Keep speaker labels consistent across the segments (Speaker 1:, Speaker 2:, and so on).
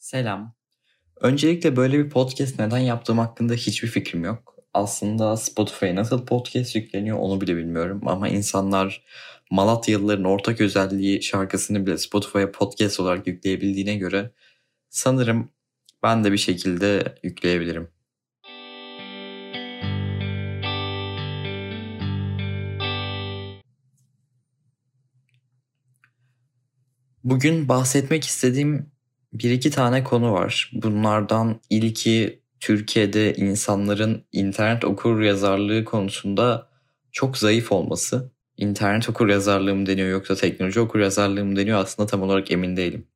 Speaker 1: Selam. Öncelikle böyle bir podcast neden yaptığım hakkında hiçbir fikrim yok. Aslında Spotify'a nasıl podcast yükleniyor onu bile bilmiyorum. Ama insanlar Malatyalıların ortak özelliği şarkısını bile Spotify'a podcast olarak yükleyebildiğine göre sanırım ben de bir şekilde yükleyebilirim. Bugün bahsetmek istediğim bir iki tane konu var. Bunlardan ilki Türkiye'de insanların internet okur yazarlığı konusunda çok zayıf olması. İnternet okur yazarlığı mı deniyor yoksa teknoloji okur yazarlığı mı deniyor aslında tam olarak emin değilim.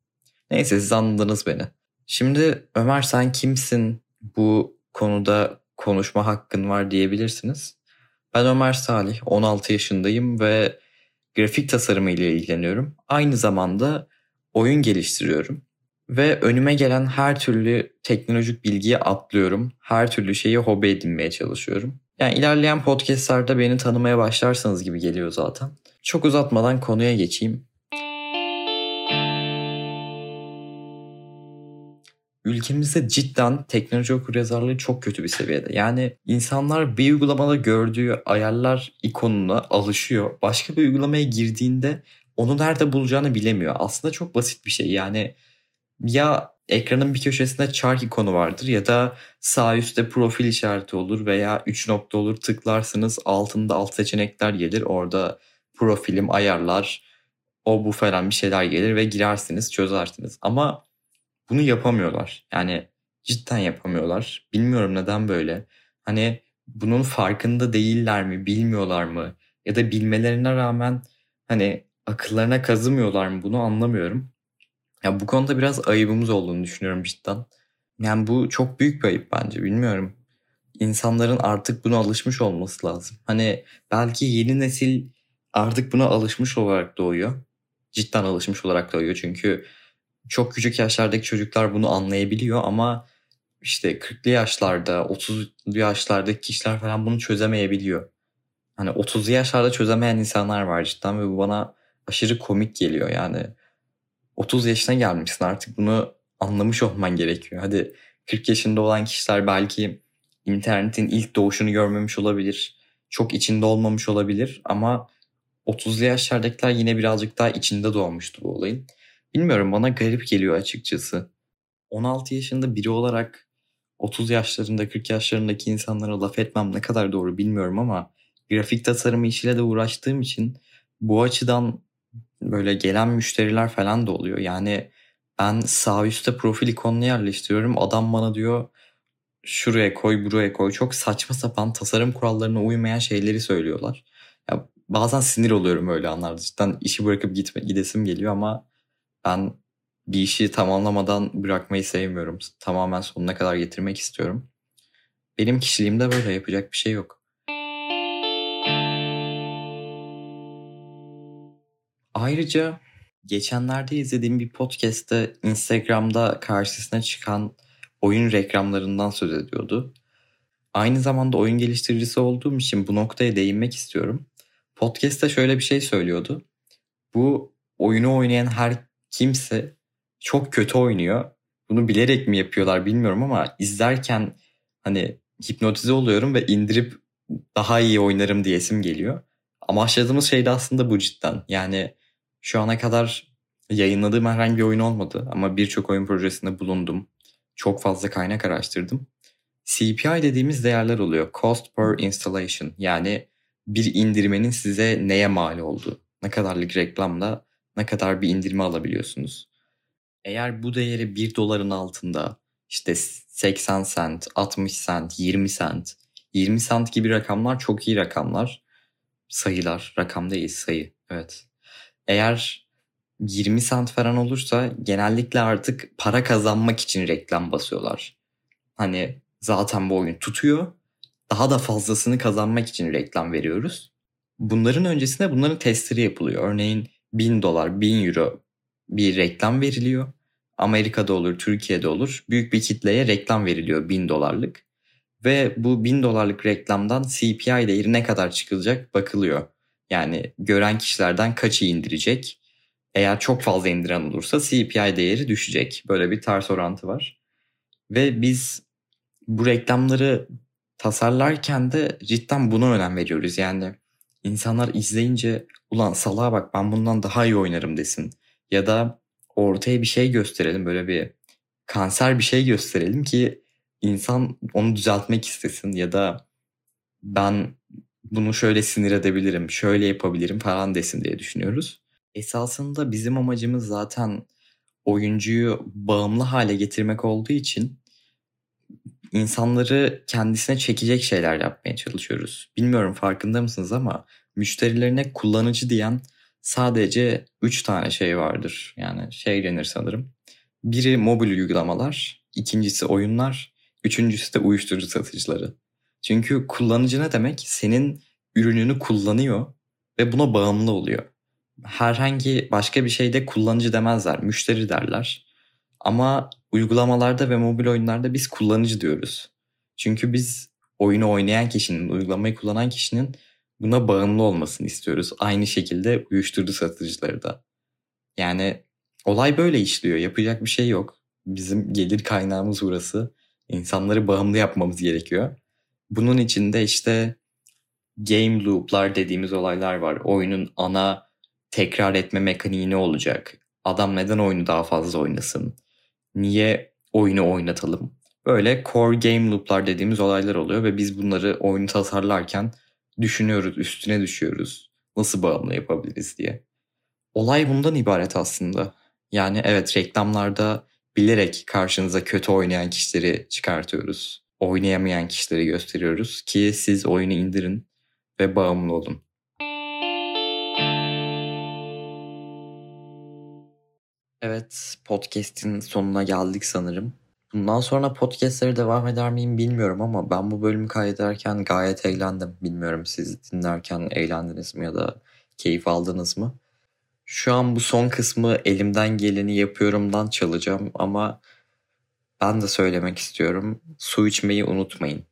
Speaker 1: Neyse siz anladınız beni. Şimdi Ömer sen kimsin bu konuda konuşma hakkın var diyebilirsiniz. Ben Ömer Salih, 16 yaşındayım ve grafik tasarımı ile ilgileniyorum. Aynı zamanda oyun geliştiriyorum. Ve önüme gelen her türlü teknolojik bilgiyi atlıyorum. Her türlü şeyi hobi edinmeye çalışıyorum. Yani ilerleyen podcastlarda beni tanımaya başlarsanız gibi geliyor zaten. Çok uzatmadan konuya geçeyim. Ülkemizde cidden teknoloji okuryazarlığı çok kötü bir seviyede. Yani insanlar bir uygulamada gördüğü ayarlar ikonuna alışıyor. Başka bir uygulamaya girdiğinde onu nerede bulacağını bilemiyor. Aslında çok basit bir şey. Yani ya ekranın bir köşesinde çark ikonu vardır ya da sağ üstte profil işareti olur veya 3 nokta olur tıklarsınız altında alt seçenekler gelir. Orada profilim ayarlar o bu falan bir şeyler gelir ve girersiniz çözersiniz. Ama bunu yapamıyorlar. Yani cidden yapamıyorlar. Bilmiyorum neden böyle. Hani bunun farkında değiller mi bilmiyorlar mı? Ya da bilmelerine rağmen hani akıllarına kazımıyorlar mı? Bunu anlamıyorum ya bu konuda biraz ayıbımız olduğunu düşünüyorum cidden. Yani bu çok büyük bir ayıp bence bilmiyorum. İnsanların artık buna alışmış olması lazım. Hani belki yeni nesil artık buna alışmış olarak doğuyor. Cidden alışmış olarak doğuyor çünkü çok küçük yaşlardaki çocuklar bunu anlayabiliyor ama işte 40'lı yaşlarda, 30'lu yaşlardaki kişiler falan bunu çözemeyebiliyor. Hani 30'lu yaşlarda çözemeyen insanlar var cidden ve bu bana aşırı komik geliyor yani 30 yaşına gelmişsin artık bunu anlamış olman gerekiyor. Hadi 40 yaşında olan kişiler belki internetin ilk doğuşunu görmemiş olabilir. Çok içinde olmamış olabilir ama 30'lu yaşlardakiler yine birazcık daha içinde doğmuştu bu olayın. Bilmiyorum bana garip geliyor açıkçası. 16 yaşında biri olarak 30 yaşlarında 40 yaşlarındaki insanlara laf etmem ne kadar doğru bilmiyorum ama grafik tasarımı işiyle de uğraştığım için bu açıdan böyle gelen müşteriler falan da oluyor. Yani ben sağ üstte profil ikonunu yerleştiriyorum. Adam bana diyor şuraya koy buraya koy. Çok saçma sapan tasarım kurallarına uymayan şeyleri söylüyorlar. Ya bazen sinir oluyorum öyle anlarda. Cidden işi bırakıp gitme, gidesim geliyor ama ben bir işi tamamlamadan bırakmayı sevmiyorum. Tamamen sonuna kadar getirmek istiyorum. Benim kişiliğimde böyle yapacak bir şey yok. Ayrıca geçenlerde izlediğim bir podcast'te Instagram'da karşısına çıkan oyun reklamlarından söz ediyordu. Aynı zamanda oyun geliştiricisi olduğum için bu noktaya değinmek istiyorum. Podcast'ta şöyle bir şey söylüyordu. Bu oyunu oynayan her kimse çok kötü oynuyor. Bunu bilerek mi yapıyorlar bilmiyorum ama izlerken hani hipnotize oluyorum ve indirip daha iyi oynarım diyesim geliyor. Amaçladığımız şey de aslında bu cidden. Yani şu ana kadar yayınladığım herhangi bir oyun olmadı ama birçok oyun projesinde bulundum. Çok fazla kaynak araştırdım. CPI dediğimiz değerler oluyor. Cost per installation yani bir indirmenin size neye mal olduğu. Ne kadarlık reklamla ne kadar bir indirme alabiliyorsunuz. Eğer bu değeri 1 doların altında işte 80 cent, 60 cent, 20 cent, 20 cent gibi rakamlar çok iyi rakamlar. Sayılar, rakam değil sayı. Evet eğer 20 sant falan olursa genellikle artık para kazanmak için reklam basıyorlar. Hani zaten bu oyun tutuyor. Daha da fazlasını kazanmak için reklam veriyoruz. Bunların öncesinde bunların testleri yapılıyor. Örneğin 1000 dolar, 1000 euro bir reklam veriliyor. Amerika'da olur, Türkiye'de olur. Büyük bir kitleye reklam veriliyor 1000 dolarlık. Ve bu 1000 dolarlık reklamdan CPI değeri ne kadar çıkılacak bakılıyor. Yani gören kişilerden kaçı indirecek Eğer çok fazla indiren olursa CPI değeri düşecek. Böyle bir ters orantı var. Ve biz bu reklamları tasarlarken de cidden buna önem veriyoruz. Yani insanlar izleyince ulan salağa bak ben bundan daha iyi oynarım desin. Ya da ortaya bir şey gösterelim böyle bir kanser bir şey gösterelim ki insan onu düzeltmek istesin ya da ben bunu şöyle sinir edebilirim, şöyle yapabilirim falan desin diye düşünüyoruz. Esasında bizim amacımız zaten oyuncuyu bağımlı hale getirmek olduğu için insanları kendisine çekecek şeyler yapmaya çalışıyoruz. Bilmiyorum farkında mısınız ama müşterilerine kullanıcı diyen sadece 3 tane şey vardır. Yani şey denir sanırım. Biri mobil uygulamalar, ikincisi oyunlar, üçüncüsü de uyuşturucu satıcıları. Çünkü kullanıcı ne demek? Senin ürününü kullanıyor ve buna bağımlı oluyor. Herhangi başka bir şeyde kullanıcı demezler, müşteri derler. Ama uygulamalarda ve mobil oyunlarda biz kullanıcı diyoruz. Çünkü biz oyunu oynayan kişinin, uygulamayı kullanan kişinin buna bağımlı olmasını istiyoruz. Aynı şekilde uyuşturucu satıcıları da. Yani olay böyle işliyor. Yapacak bir şey yok. Bizim gelir kaynağımız burası. İnsanları bağımlı yapmamız gerekiyor. Bunun içinde işte game loop'lar dediğimiz olaylar var. Oyunun ana tekrar etme mekaniği ne olacak? Adam neden oyunu daha fazla oynasın? Niye oyunu oynatalım? Böyle core game loop'lar dediğimiz olaylar oluyor ve biz bunları oyunu tasarlarken düşünüyoruz, üstüne düşüyoruz. Nasıl bağımlı yapabiliriz diye. Olay bundan ibaret aslında. Yani evet reklamlarda bilerek karşınıza kötü oynayan kişileri çıkartıyoruz. Oynayamayan kişileri gösteriyoruz ki siz oyunu indirin ve bağımlı olun. Evet, podcast'in sonuna geldik sanırım. Bundan sonra podcast'lere devam eder miyim bilmiyorum ama ben bu bölümü kaydederken gayet eğlendim. Bilmiyorum siz dinlerken eğlendiniz mi ya da keyif aldınız mı? Şu an bu son kısmı elimden geleni yapıyorumdan çalacağım ama ben de söylemek istiyorum. Su içmeyi unutmayın.